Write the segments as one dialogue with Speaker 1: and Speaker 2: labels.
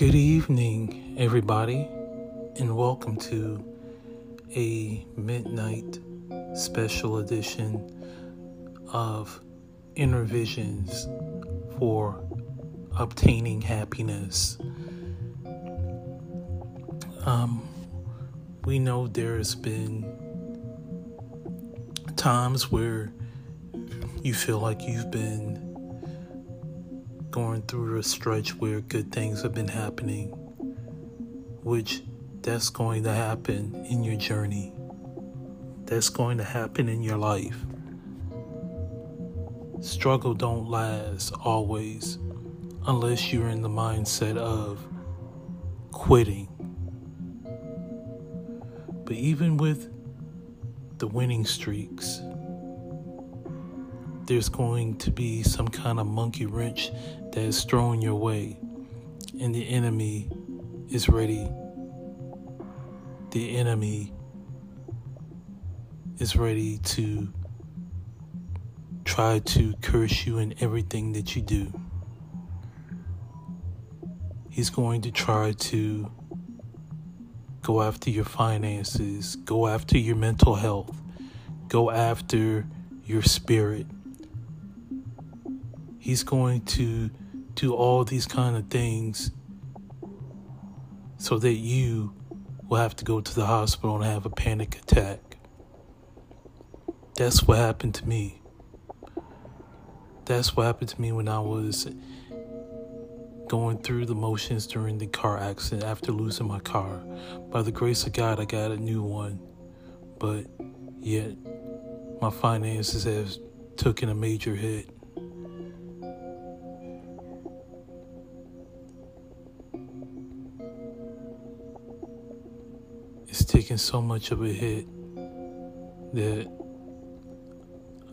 Speaker 1: Good evening, everybody, and welcome to a midnight special edition of Inner Visions for Obtaining Happiness. Um, we know there's been times where you feel like you've been going through a stretch where good things have been happening, which that's going to happen in your journey. That's going to happen in your life. Struggle don't last always unless you're in the mindset of quitting. But even with the winning streaks, there's going to be some kind of monkey wrench that is thrown your way, and the enemy is ready. The enemy is ready to try to curse you in everything that you do. He's going to try to go after your finances, go after your mental health, go after your spirit. He's going to do all these kind of things so that you will have to go to the hospital and have a panic attack. That's what happened to me. That's what happened to me when I was going through the motions during the car accident after losing my car. By the grace of God, I got a new one, but yet my finances have taken a major hit. Taken so much of a hit that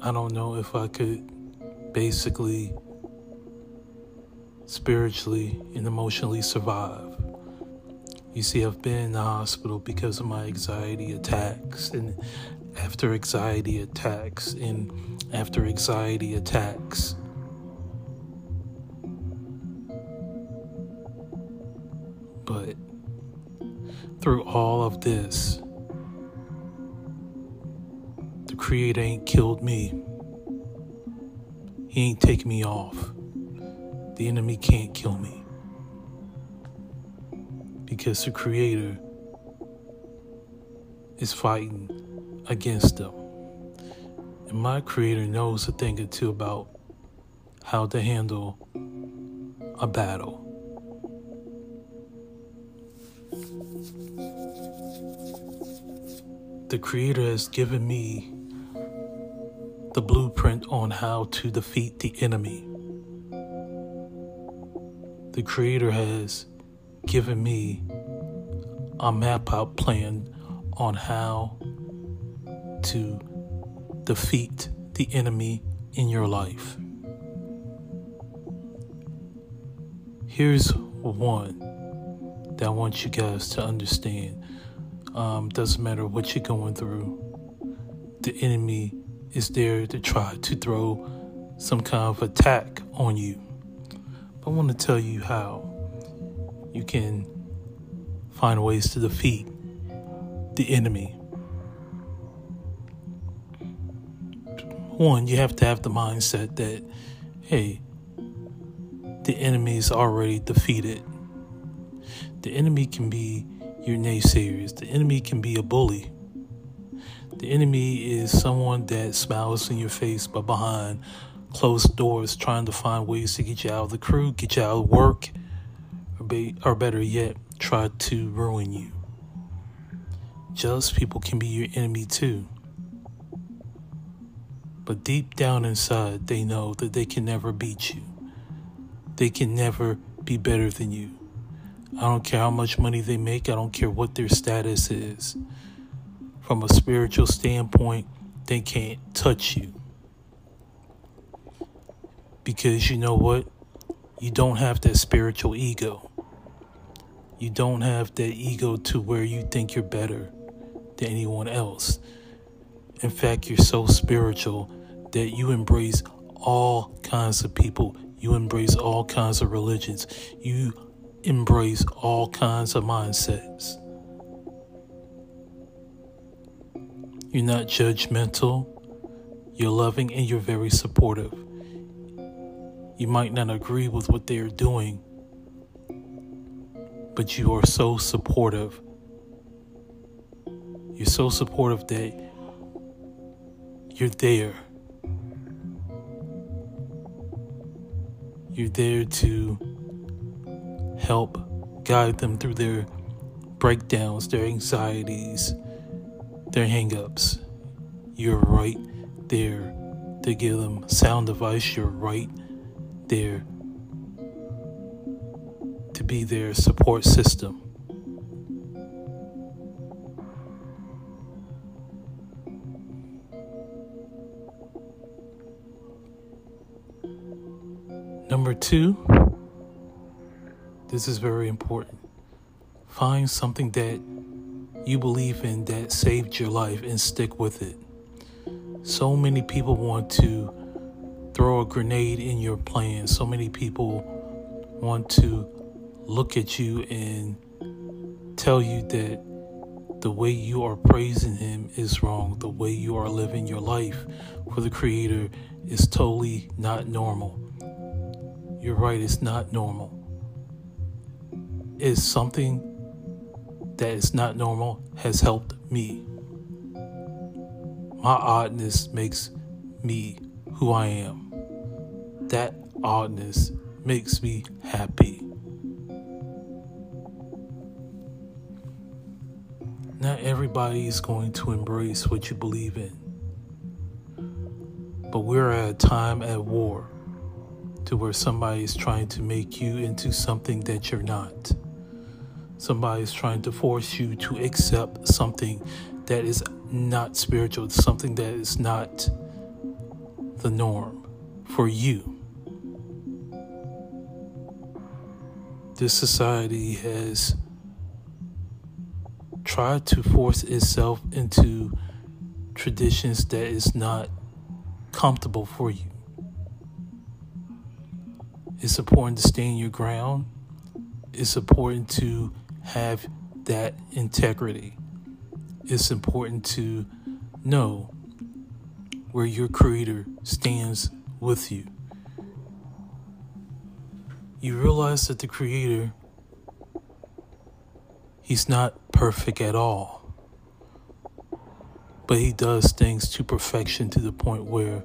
Speaker 1: I don't know if I could basically spiritually and emotionally survive. You see, I've been in the hospital because of my anxiety attacks, and after anxiety attacks, and after anxiety attacks. But through all of this, the Creator ain't killed me. He ain't taken me off. The enemy can't kill me. Because the Creator is fighting against them. And my Creator knows a thing or two about how to handle a battle. The Creator has given me the blueprint on how to defeat the enemy. The Creator has given me a map out plan on how to defeat the enemy in your life. Here's one that I want you guys to understand. Um, doesn't matter what you're going through, the enemy is there to try to throw some kind of attack on you. But I want to tell you how you can find ways to defeat the enemy. One, you have to have the mindset that, hey, the enemy is already defeated. The enemy can be your naysayers, the enemy can be a bully. The enemy is someone that smiles in your face but behind closed doors trying to find ways to get you out of the crew, get you out of work, or, be, or better yet, try to ruin you. Jealous people can be your enemy too. But deep down inside, they know that they can never beat you. They can never be better than you. I don't care how much money they make, I don't care what their status is from a spiritual standpoint, they can't touch you. Because you know what? You don't have that spiritual ego. You don't have that ego to where you think you're better than anyone else. In fact, you're so spiritual that you embrace all kinds of people. You embrace all kinds of religions. You embrace all kinds of mindsets. You're not judgmental, you're loving, and you're very supportive. You might not agree with what they are doing, but you are so supportive. You're so supportive that you're there. You're there to help guide them through their breakdowns, their anxieties, their hangups. You're right there to give them sound advice. You're right there to be their support system. Number two, this is very important. Find something that you believe in that saved your life and stick with it. So many people want to throw a grenade in your plan. So many people want to look at you and tell you that the way you are praising Him is wrong. The way you are living your life for the Creator is totally not normal. You're right, it's not normal. It's something that is not normal has helped me. My oddness makes me who I am. That oddness makes me happy. Not everybody is going to embrace what you believe in. But we're at a time at war to where somebody is trying to make you into something that you're not. Somebody is trying to force you to accept something that is not spiritual, something that is not the norm for you. This society has tried to force itself into traditions that is not comfortable for you. It's important to stand your ground. It's important to have that integrity. It's important to know where your Creator stands with you. You realize that the Creator, He's not perfect at all. But He does things to perfection to the point where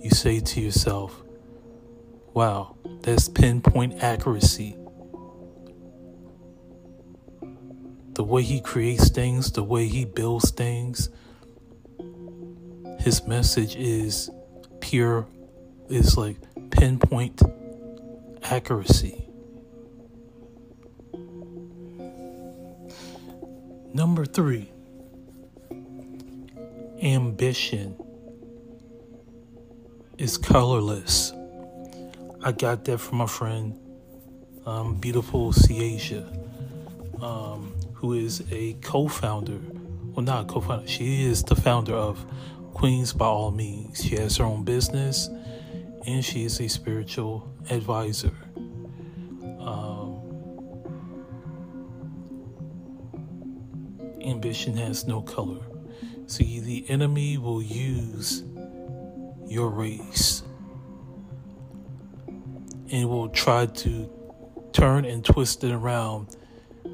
Speaker 1: you say to yourself, wow, that's pinpoint accuracy. The way he creates things, the way he builds things, his message is pure, is like pinpoint accuracy. Number three, ambition is colorless. I got that from my friend, um, beautiful Ciasia, um, who is a co-founder. Well, not co-founder. She is the founder of Queens by All Means. She has her own business, and she is a spiritual advisor. Um, ambition has no color. See, the enemy will use your race and will try to turn and twist it around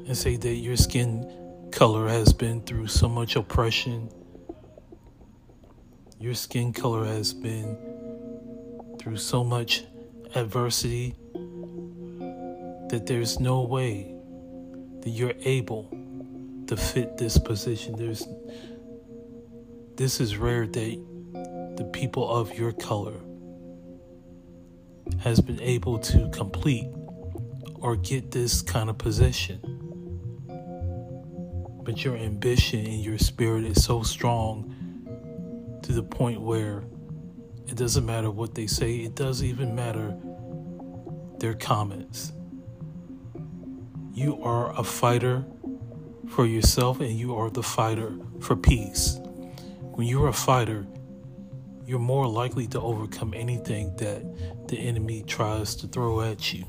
Speaker 1: and say that your skin color has been through so much oppression. Your skin color has been through so much adversity that there's no way that you're able to fit this position. There's this is rare that the people of your color has been able to complete or get this kind of position. But your ambition and your spirit is so strong to the point where it doesn't matter what they say, it doesn't even matter their comments. You are a fighter for yourself and you are the fighter for peace. When you're a fighter, you're more likely to overcome anything that the enemy tries to throw at you.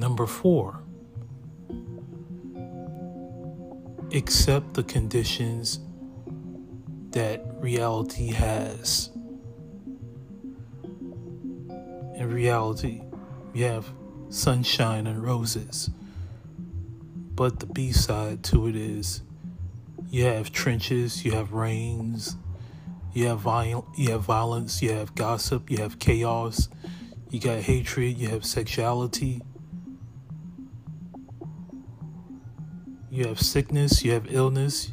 Speaker 1: Number four, accept the conditions that reality has. In reality, you have sunshine and roses. But the B side to it is you have trenches, you have rains, you have viol- you have violence, you have gossip, you have chaos, you got hatred, you have sexuality, you have sickness, you have illness,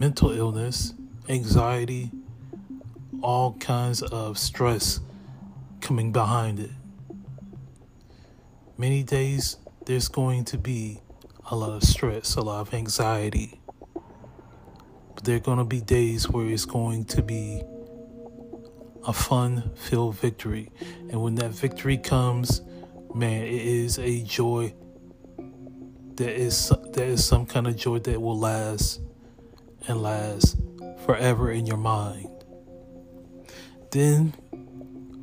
Speaker 1: mental illness, anxiety, all kinds of stress coming behind it. Many days there's going to be a lot of stress, a lot of anxiety. But there are going to be days where it's going to be a fun filled victory. And when that victory comes, man, it is a joy. There is there is some kind of joy that will last and last forever in your mind. Then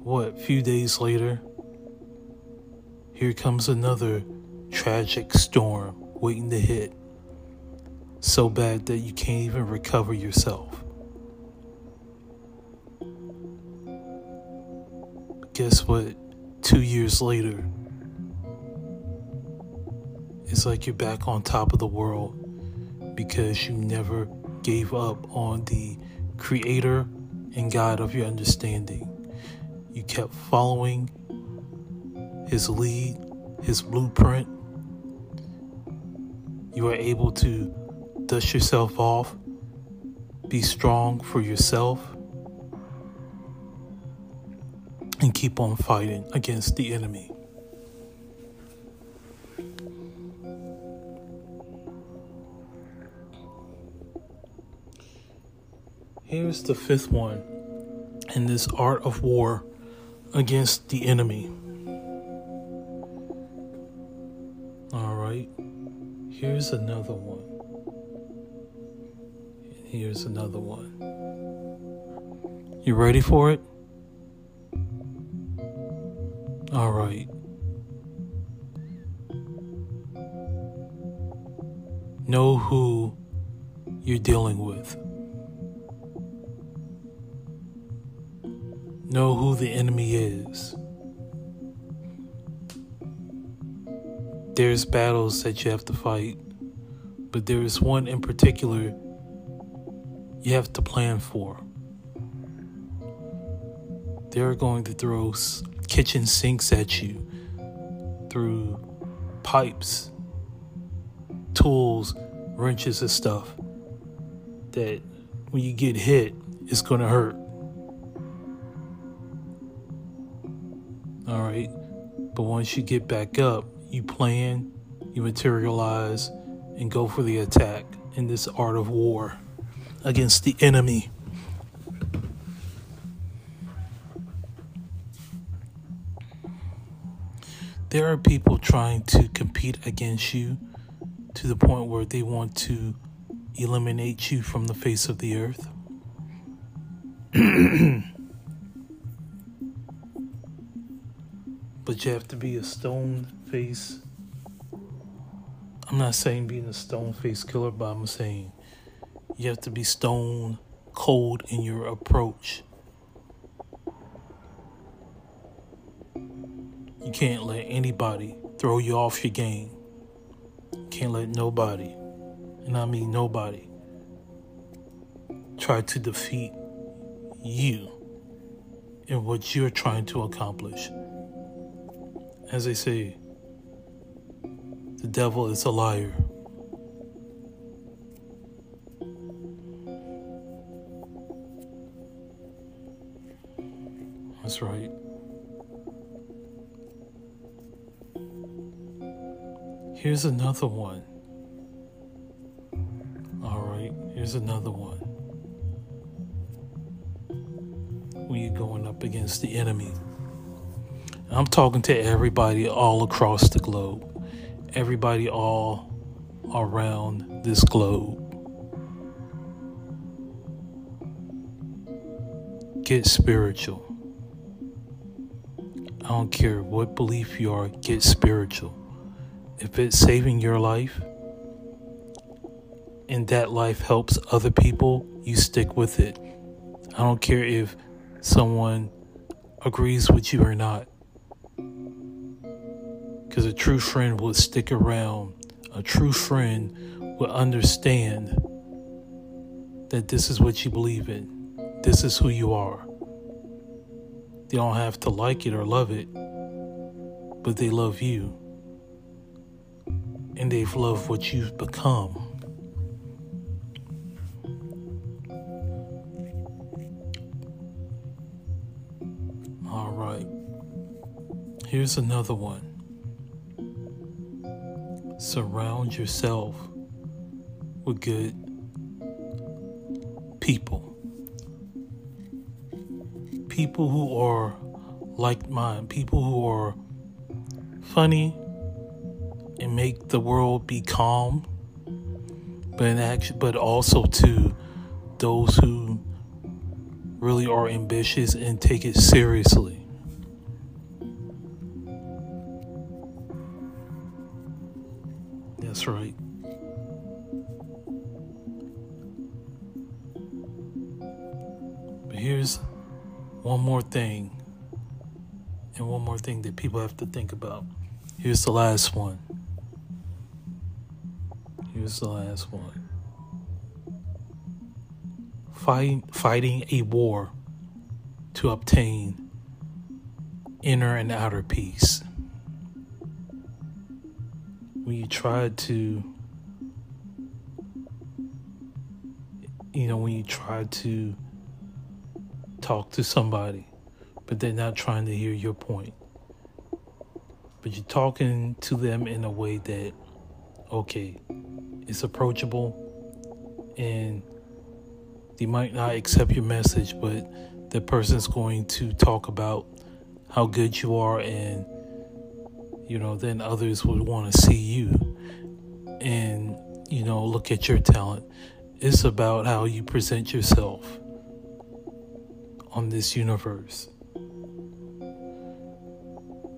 Speaker 1: what, few days later, here comes another tragic storm waiting to hit. So bad that you can't even recover yourself. Guess what? Two years later, it's like you're back on top of the world because you never gave up on the creator and God of your understanding. You kept following his lead, his blueprint, you are able to dust yourself off, be strong for yourself, and keep on fighting against the enemy. Here's the fifth one in this art of war against the enemy. All right, here's another one. Here's another one. You ready for it? All right. Know who you're dealing with. Know who the enemy is. There's battles that you have to fight, but there is one in particular you have to plan for. They're going to throw kitchen sinks at you through pipes, tools, wrenches, and stuff that when you get hit, it's going to hurt. Once you get back up, you plan, you materialize, and go for the attack in this art of war against the enemy. There are people trying to compete against you to the point where they want to eliminate you from the face of the earth. but you have to be a stone face. I'm not saying being a stone face killer, but I'm saying you have to be stone cold in your approach. You can't let anybody throw you off your game. Can't let nobody, and I mean nobody, try to defeat you and what you're trying to accomplish. As they say, the devil is a liar. That's right. Here's another one. All right, here's another one. When you're going up against the enemy. I'm talking to everybody all across the globe everybody all around this globe. Get spiritual. I don't care what belief you are, get spiritual. if it's saving your life and that life helps other people, you stick with it. I don't care if someone agrees with you or not. Because a true friend will stick around. A true friend will understand that this is what you believe in. This is who you are. They don't have to like it or love it, but they love you. And they've loved what you've become. Here's another one. Surround yourself with good people. People who are like mine, people who are funny and make the world be calm, but in action, but also to those who really are ambitious and take it seriously. That's right. But here's one more thing, and one more thing that people have to think about. Here's the last one. Here's the last one. Fight, fighting a war to obtain inner and outer peace when you try to you know when you try to talk to somebody but they're not trying to hear your point. But you're talking to them in a way that okay it's approachable and they might not accept your message but the person's going to talk about how good you are and you know, then others would want to see you and, you know, look at your talent. It's about how you present yourself on this universe.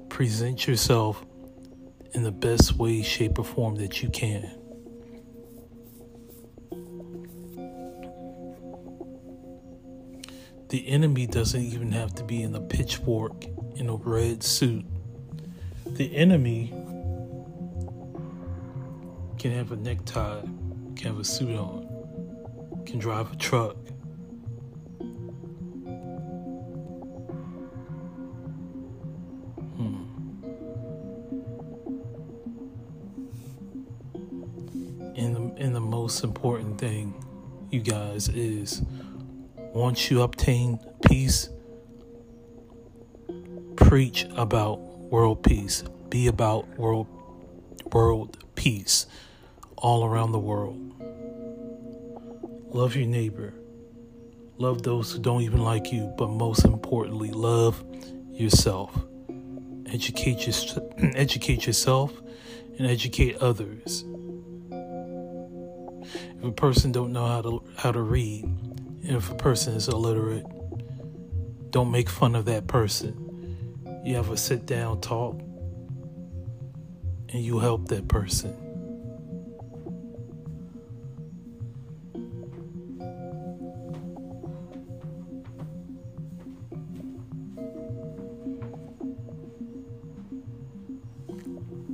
Speaker 1: Present yourself in the best way, shape, or form that you can. The enemy doesn't even have to be in a pitchfork in a red suit the enemy can have a necktie, can have a suit on, can drive a truck. Hmm. And the, and the most important thing, you guys, is once you obtain peace, preach about world peace. Be about world world peace all around the world. Love your neighbor. Love those who don't even like you, but most importantly, love yourself. Educate your, educate yourself and educate others. If a person don't know how to how to read, and if a person is illiterate, don't make fun of that person you have a sit down talk and you help that person.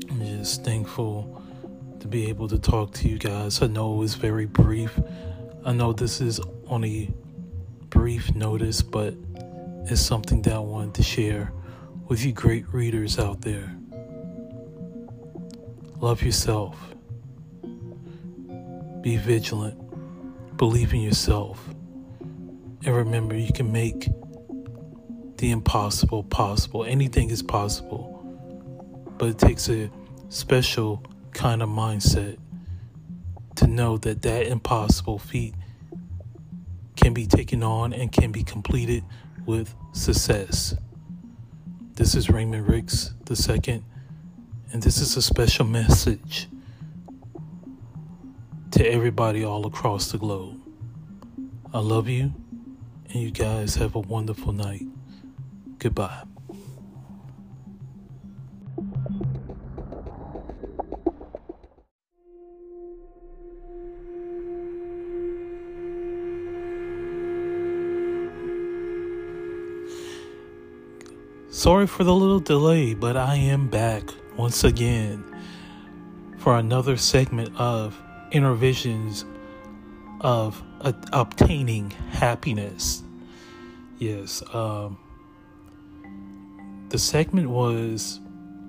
Speaker 1: I'm just thankful to be able to talk to you guys. I know it was very brief. I know this is only brief notice, but it's something that I wanted to share with you great readers out there. Love yourself. Be vigilant. Believe in yourself. And remember, you can make the impossible possible. Anything is possible. But it takes a special kind of mindset to know that that impossible feat can be taken on and can be completed with success. This is Raymond Ricks II, and this is a special message to everybody all across the globe. I love you, and you guys have a wonderful night. Goodbye. Sorry for the little delay, but I am back once again for another segment of Inner Visions of obtaining happiness. Yes, um, the segment was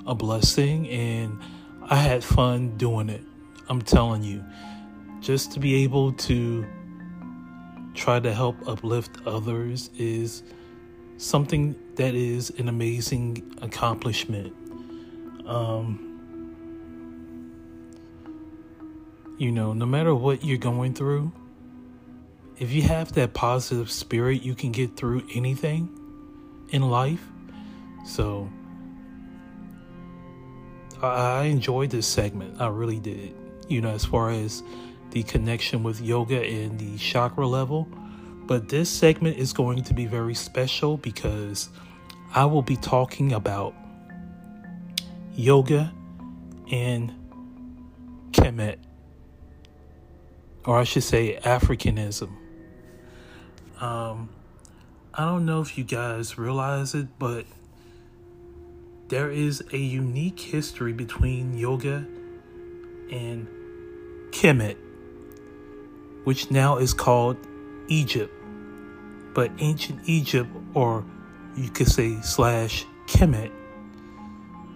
Speaker 1: a blessing and I had fun doing it. I'm telling you, just to be able to try to help uplift others is something that is an amazing accomplishment. Um, you know, no matter what you're going through, if you have that positive spirit, you can get through anything in life. So I enjoyed this segment. I really did. You know, as far as the connection with yoga and the chakra level. But this segment is going to be very special because I will be talking about yoga and Kemet, or I should say Africanism. Um, I don't know if you guys realize it, but there is a unique history between yoga and Kemet, which now is called Egypt. But ancient Egypt, or you could say slash Kemet,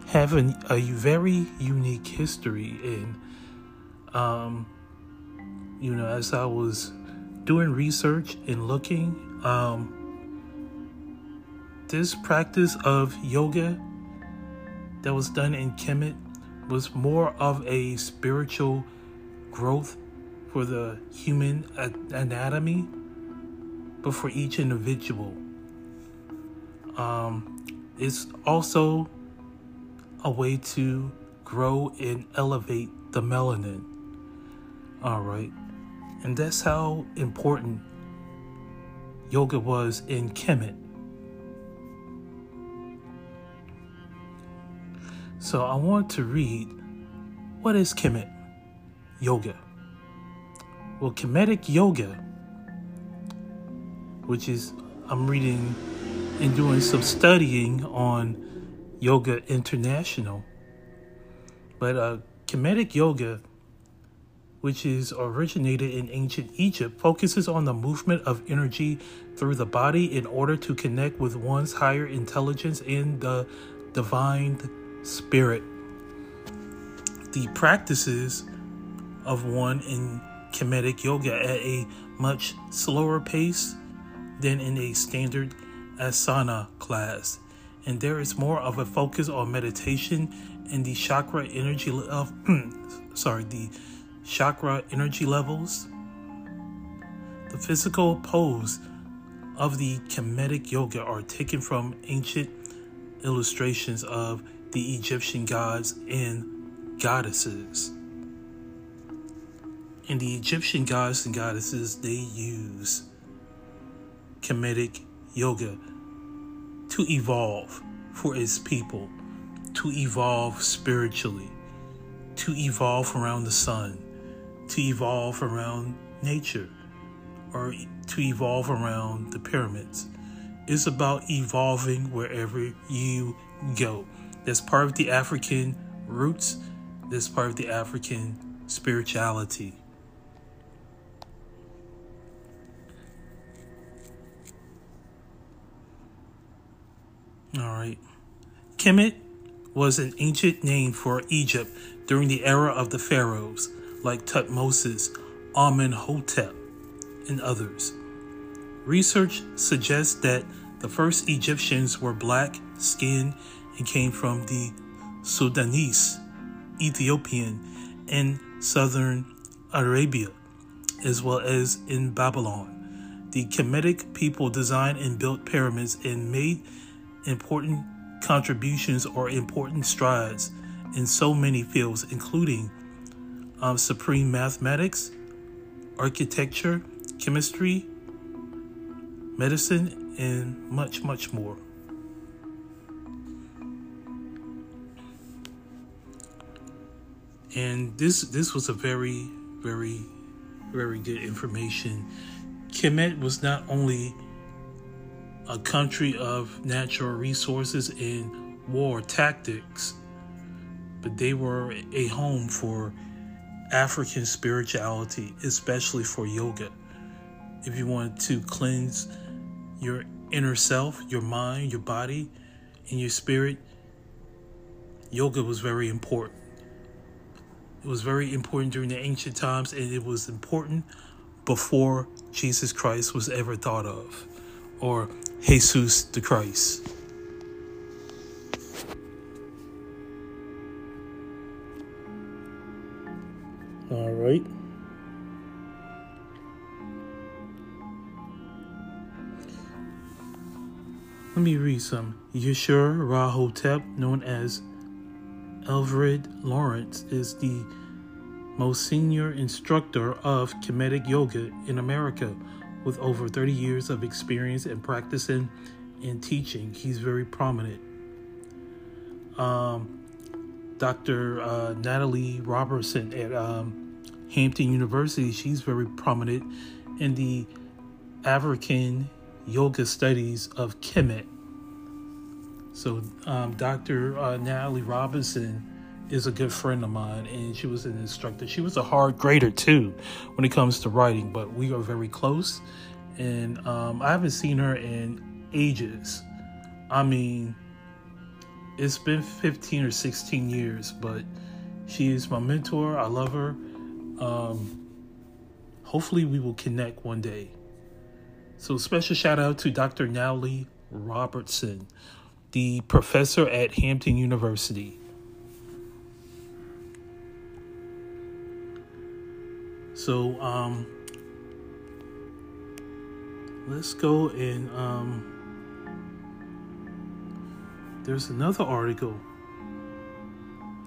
Speaker 1: have an, a very unique history. And, um, you know, as I was doing research and looking, um, this practice of yoga that was done in Kemet was more of a spiritual growth for the human anatomy, but for each individual. Um, it's also a way to grow and elevate the melanin. All right. And that's how important yoga was in Kemet. So I want to read what is Kemet yoga? Well, Kemetic yoga, which is I'm reading and doing some studying on Yoga International. But uh, Kemetic yoga, which is originated in ancient Egypt, focuses on the movement of energy through the body in order to connect with one's higher intelligence and the divine spirit. The practices of one in Kemetic yoga at a much slower pace than in a standard asana class, and there is more of a focus on meditation and the chakra energy uh, of sorry the chakra energy levels. The physical pose of the Kemetic yoga are taken from ancient illustrations of the Egyptian gods and goddesses. And the Egyptian gods and goddesses, they use Kemetic yoga to evolve for its people, to evolve spiritually, to evolve around the sun, to evolve around nature, or to evolve around the pyramids. It's about evolving wherever you go. That's part of the African roots. That's part of the African spirituality. All right. Kemet was an ancient name for Egypt during the era of the pharaohs like Tutmosis, Amenhotep, and others. Research suggests that the first Egyptians were black skinned and came from the Sudanese, Ethiopian, and southern Arabia, as well as in Babylon. The Kemetic people designed and built pyramids and made important contributions or important strides in so many fields, including um, supreme mathematics, architecture, chemistry, medicine, and much, much more. and this this was a very very very good information kemet was not only a country of natural resources and war tactics, but they were a home for African spirituality, especially for yoga. If you want to cleanse your inner self, your mind, your body, and your spirit, yoga was very important. It was very important during the ancient times, and it was important before Jesus Christ was ever thought of, or Jesus the Christ. All right. Let me read some. Yeshua Rahotep, known as Alfred Lawrence, is the most senior instructor of Kemetic Yoga in America with over 30 years of experience in practicing and teaching. He's very prominent. Um, Dr. Uh, Natalie Robertson at um, Hampton University, she's very prominent in the African yoga studies of Kemet. So, um, Dr. Uh, Natalie Robinson is a good friend of mine, and she was an instructor. She was a hard grader too when it comes to writing, but we are very close. And um, I haven't seen her in ages. I mean, it's been 15 or 16 years, but she is my mentor. I love her. Um, hopefully, we will connect one day. So, special shout out to Dr. Natalie Robertson, the professor at Hampton University. So, um, let's go and, um, there's another article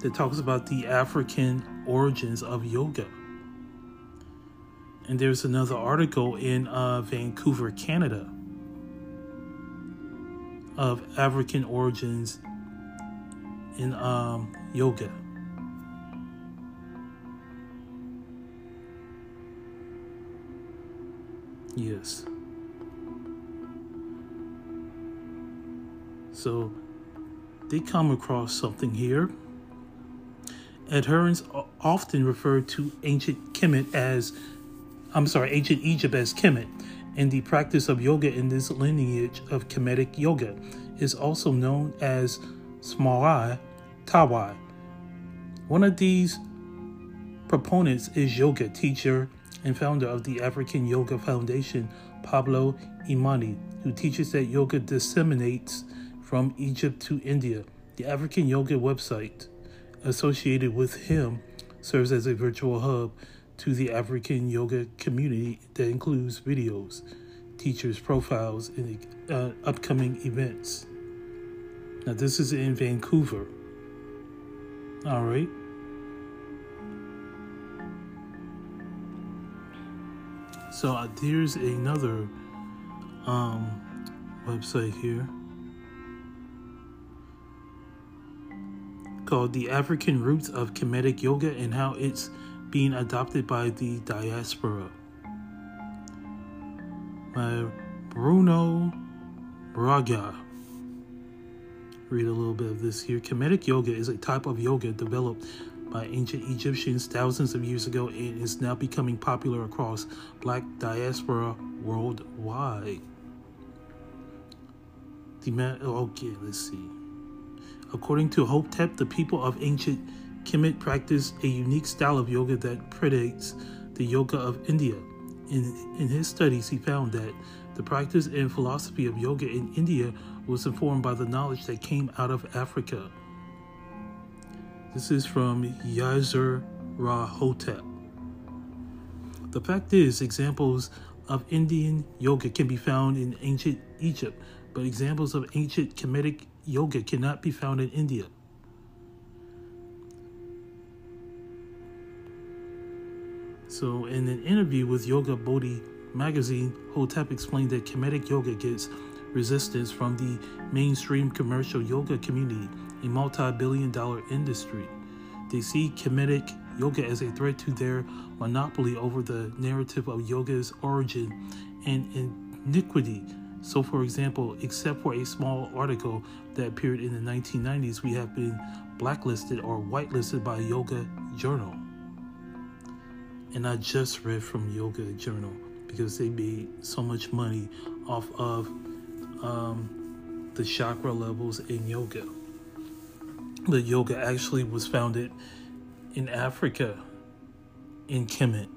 Speaker 1: that talks about the African origins of yoga. And there's another article in uh, Vancouver, Canada, of African origins in um, yoga. Yes. So they come across something here. Adherents often refer to ancient Kemet as, I'm sorry, ancient Egypt as Kemet, and the practice of yoga in this lineage of Kemetic yoga is also known as Smai Tawi. One of these proponents is yoga teacher and founder of the African Yoga Foundation, Pablo Imani, who teaches that yoga disseminates from Egypt to India. The African Yoga website associated with him serves as a virtual hub to the African yoga community that includes videos, teachers' profiles, and uh, upcoming events. Now, this is in Vancouver. All right. So uh, there's another um, website here called The African Roots of Kemetic Yoga and How It's Being Adopted by the Diaspora by Bruno Braga. Read a little bit of this here. Kemetic yoga is a type of yoga developed by ancient Egyptians thousands of years ago and is now becoming popular across black diaspora worldwide. The man, okay, let's see. According to Hotep, the people of ancient Kemet practiced a unique style of yoga that predates the yoga of India. In, in his studies, he found that the practice and philosophy of yoga in India was informed by the knowledge that came out of Africa. This is from Yasser Rahotep. The fact is, examples of Indian yoga can be found in ancient Egypt, but examples of ancient Kemetic yoga cannot be found in India. So, in an interview with Yoga Bodhi magazine, Hotep explained that Kemetic yoga gets resistance from the mainstream commercial yoga community a multi billion dollar industry. They see Kemetic yoga as a threat to their monopoly over the narrative of yoga's origin and iniquity So, for example, except for a small article that appeared in the 1990s, we have been blacklisted or whitelisted by Yoga Journal. And I just read from Yoga Journal because they made so much money off of um, the chakra levels in yoga. The yoga actually was founded in Africa, in Kemet.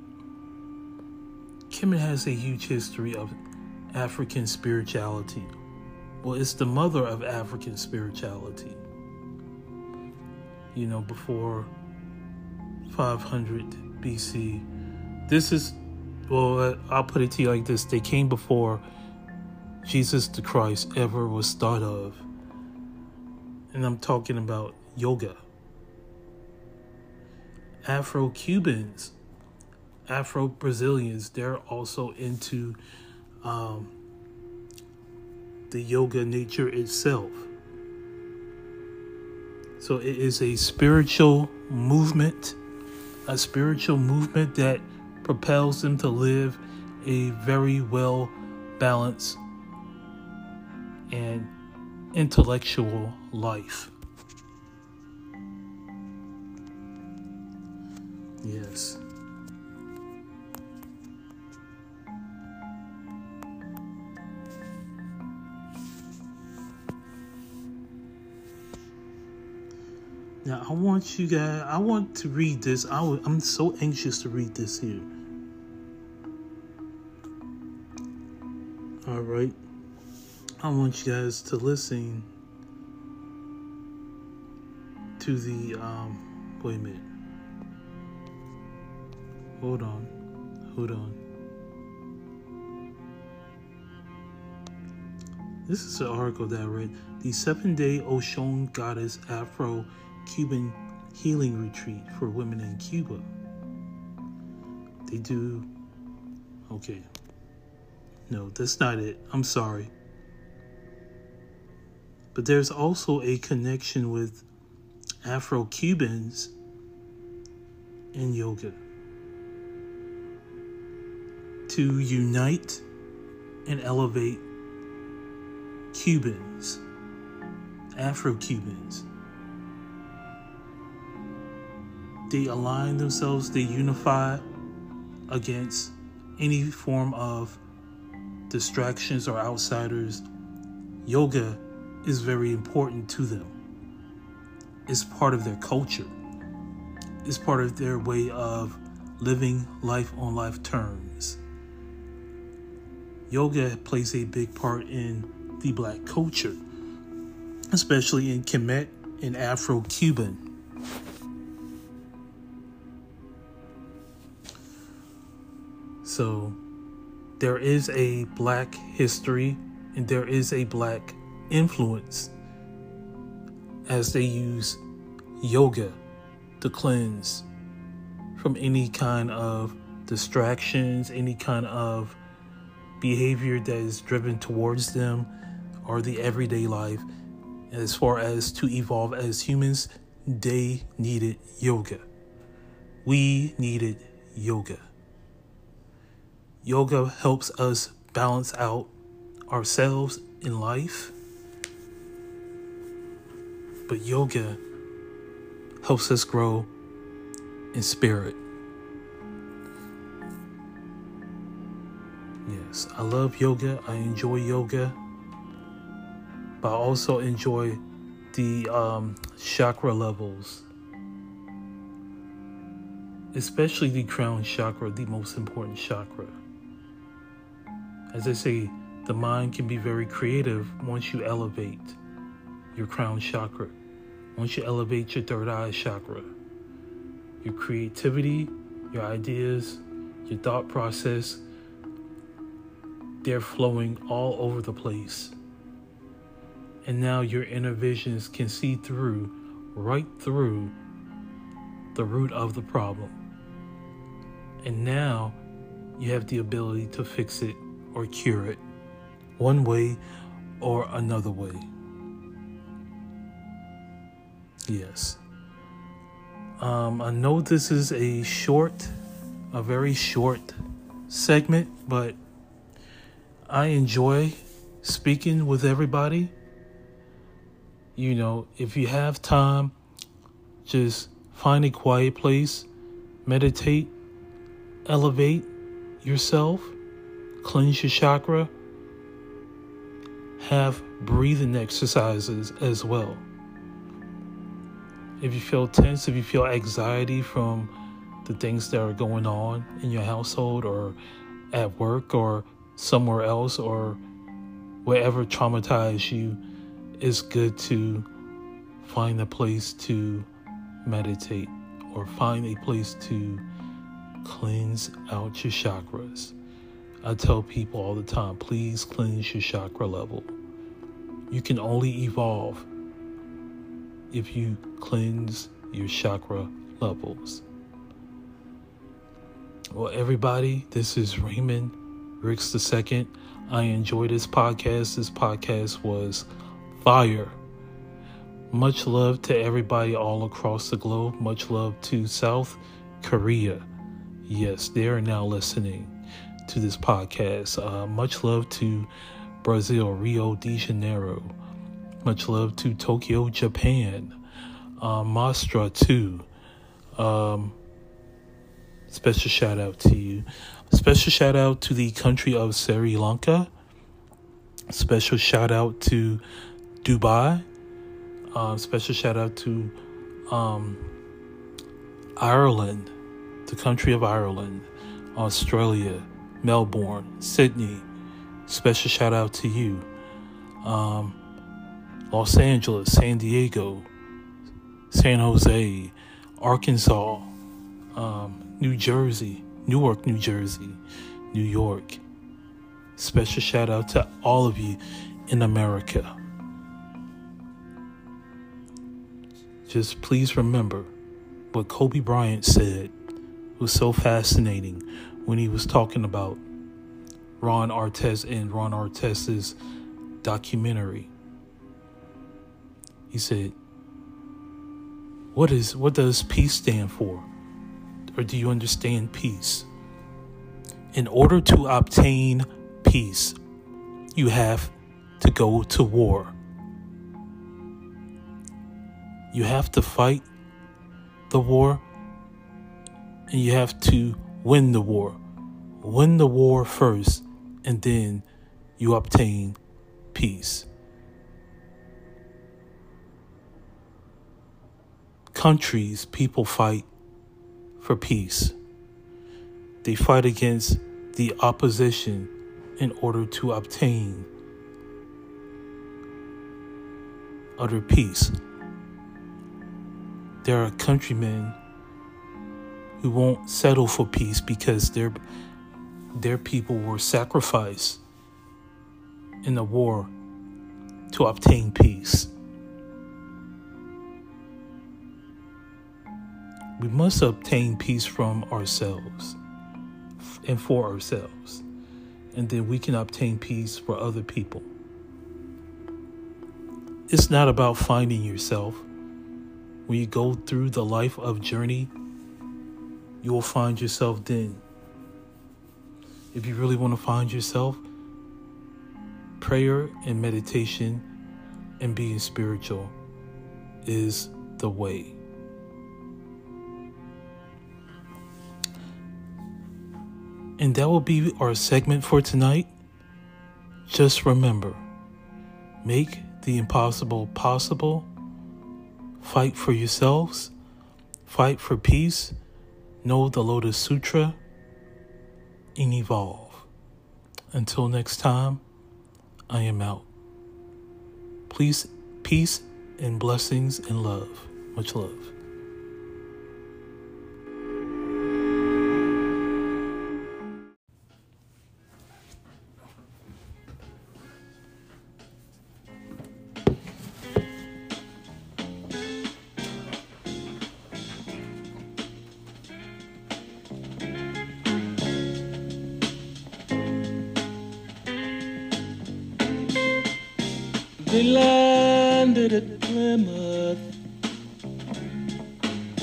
Speaker 1: Kemet has a huge history of African spirituality. Well, it's the mother of African spirituality. You know, before 500 BC. This is, well, I'll put it to you like this they came before Jesus the Christ ever was thought of. And I'm talking about yoga. Afro Cubans, Afro Brazilians, they're also into um, the yoga nature itself. So it is a spiritual movement, a spiritual movement that propels them to live a very well balanced and intellectual life. Yes. Now I want you guys. I want to read this. I w- I'm so anxious to read this here. All right. I want you guys to listen to the. Um, wait a minute. Hold on. Hold on. This is an article that I read. The seven day Oshun goddess Afro Cuban healing retreat for women in Cuba. They do. Okay. No, that's not it. I'm sorry. But there's also a connection with Afro Cubans in yoga to unite and elevate Cubans, Afro Cubans. They align themselves, they unify against any form of distractions or outsiders. Yoga is very important to them. It's part of their culture, it's part of their way of living life on life terms. Yoga plays a big part in the black culture, especially in Kemet and Afro Cuban. So there is a black history and there is a black influence as they use yoga to cleanse from any kind of distractions, any kind of behavior that is driven towards them or the everyday life. As far as to evolve as humans, they needed yoga. We needed yoga. Yoga helps us balance out ourselves in life, but yoga helps us grow in spirit. Yes, I love yoga. I enjoy yoga, but I also enjoy the um, chakra levels, especially the crown chakra, the most important chakra. As I say, the mind can be very creative once you elevate your crown chakra, once you elevate your third eye chakra. Your creativity, your ideas, your thought process, they're flowing all over the place. And now your inner visions can see through, right through the root of the problem. And now you have the ability to fix it or cure it, one way or another way. Yes. Um, I know this is a short, a very short segment, but I enjoy speaking with everybody. You know, if you have time, just find a quiet place, meditate, elevate yourself, cleanse your chakra, have breathing exercises as well. If you feel tense, if you feel anxiety from the things that are going on in your household or at work or somewhere else or wherever traumatized you, it's good to find a place to meditate or find a place to cleanse out your chakras. I tell people all the time please cleanse your chakra level. You can only evolve if you cleanse your chakra levels. Well, everybody, this is Raymond Ricks II. I enjoyed this podcast. This podcast was fire. Much love to everybody all across the globe. Much love to South Korea. Yes, they are now listening to this podcast. Uh, much love to Brazil, Rio de Janeiro. Much love to Tokyo, Japan. Uh, Mastra, too. Um, special shout out to you. Special shout out to the country of Sri Lanka. Special shout out to Dubai. Uh, special shout out to um, Ireland, the country of Ireland, Australia, Melbourne, Sydney. Special shout out to you. Um, Los Angeles, San Diego, San Jose, Arkansas, um, New Jersey, Newark, New Jersey, New York. Special shout out to all of you in America. Just please remember what Kobe Bryant said it was so fascinating when he was talking about Ron Artest and Ron Artest's documentary. He said, "What is what does peace stand for? Or do you understand peace? In order to obtain peace, you have to go to war." You have to fight the war and you have to win the war. Win the war first, and then you obtain peace. Countries, people fight for peace. They fight against the opposition in order to obtain utter peace there are countrymen who won't settle for peace because their their people were sacrificed in the war to obtain peace. We must obtain peace from ourselves and for ourselves, and then we can obtain peace for other people. It's not about finding yourself when you go through the life of journey, you will find yourself then. If you really want to find yourself, prayer and meditation and being spiritual is the way. And that will be our segment for tonight. Just remember make the impossible possible Fight for yourselves. Fight for peace. Know the Lotus Sutra and evolve. Until next time, I am out. Please, peace and blessings and love. Much love.
Speaker 2: They landed at Plymouth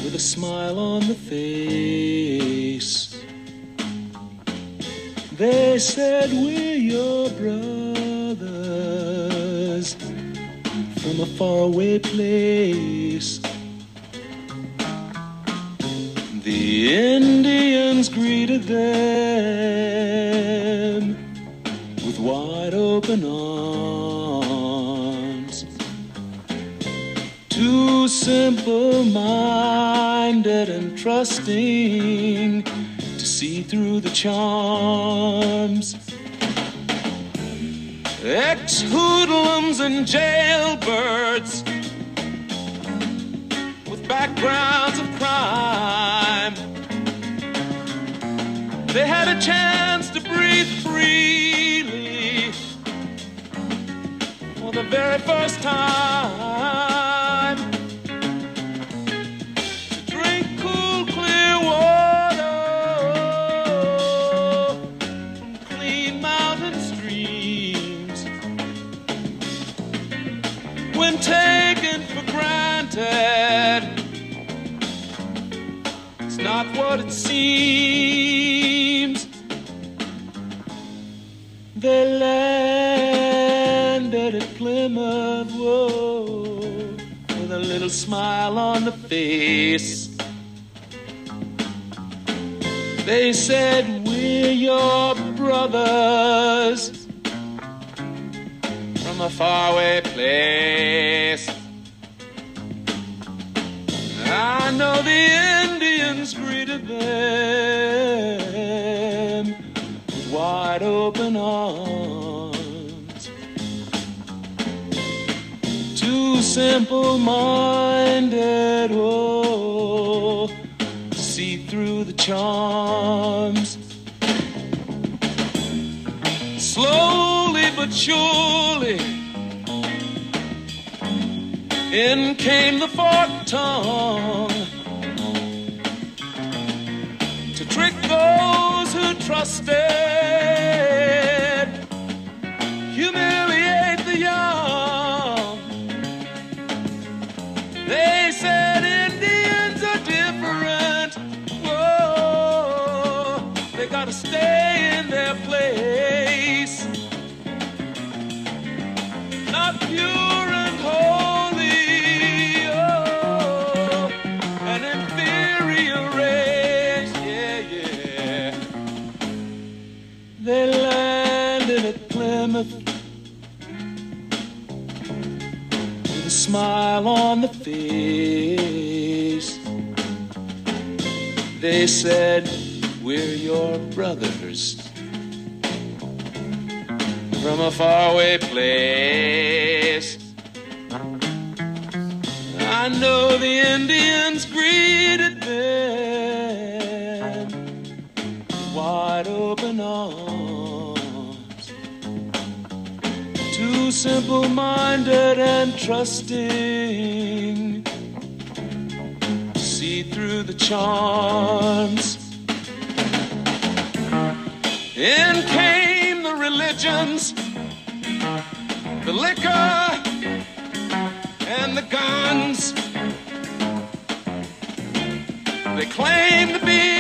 Speaker 2: with a smile on the face. They said, We're your brothers. from a faraway place. The Indians greeted them with wide open arms. Simple minded and trusting to see through the charms. Ex hoodlums and jailbirds with backgrounds of crime. They had a chance to breathe freely for the very first time. Seems. They landed at Plymouth, with a little smile on the face. They said, We're your brothers from a faraway place. I know the Indians greeted them with wide open arms. Too simple minded, oh, to see through the charms. Slowly but surely, in came the forked tongue trusted, smile on the face. They said, We're your brothers from a faraway place. I know the Indians greeted them wide open arms. Simple minded and trusting. See through the charms. In came the religions, the liquor, and the guns. They claim to be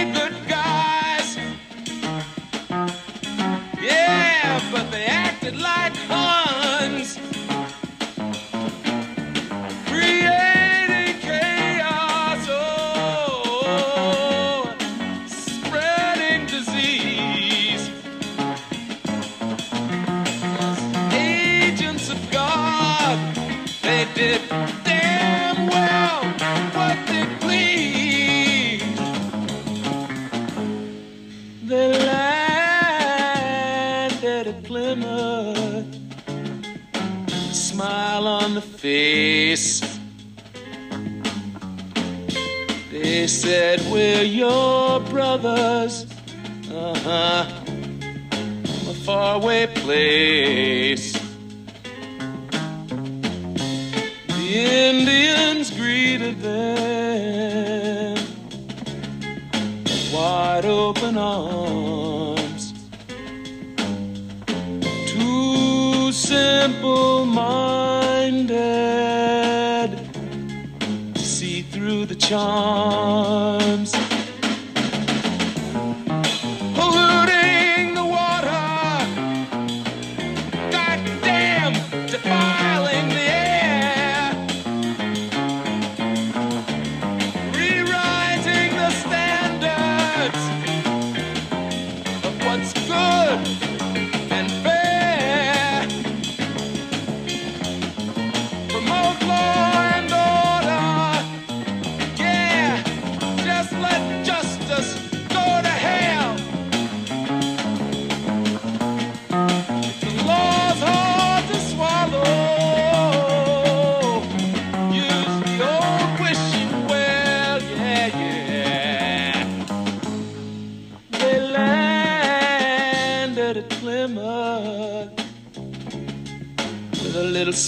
Speaker 2: your brothers, uh huh, a faraway place. The Indians greeted them with wide open arms. Too simple minded to see through the charms.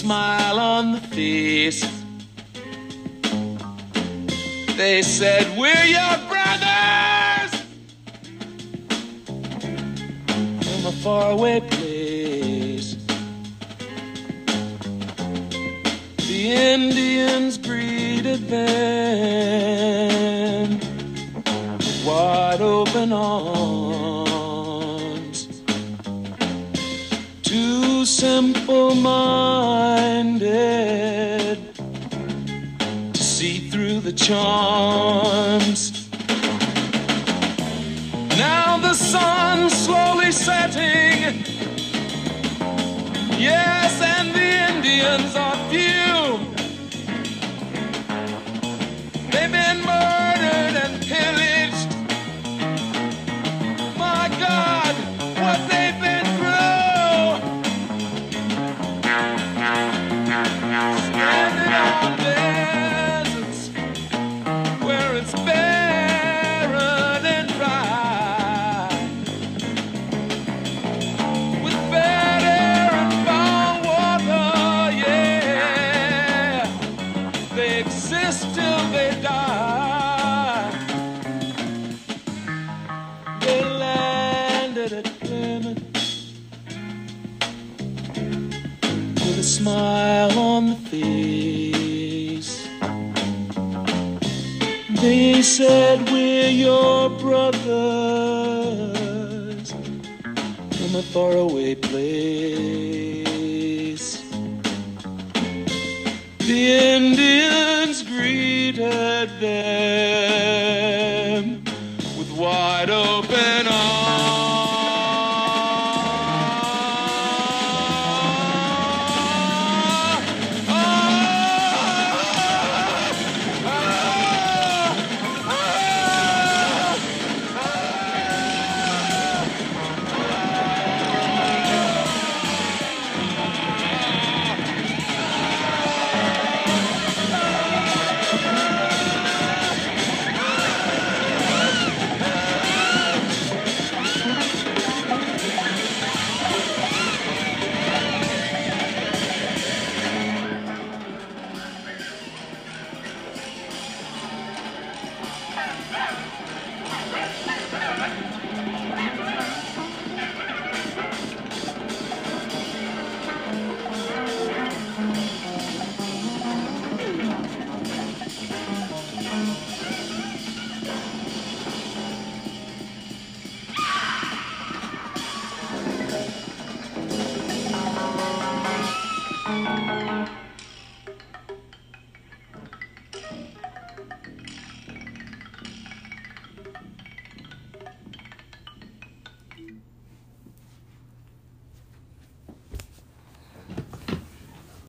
Speaker 2: Smile on the face. They said, We're your brothers from a faraway place. The Indians greeted them with wide open arms. Simple minded to see through the charms. Now the sun's slowly setting. Yes, and the Indians are said we're your brothers from a faraway place. The Indians greeted them with wide open arms.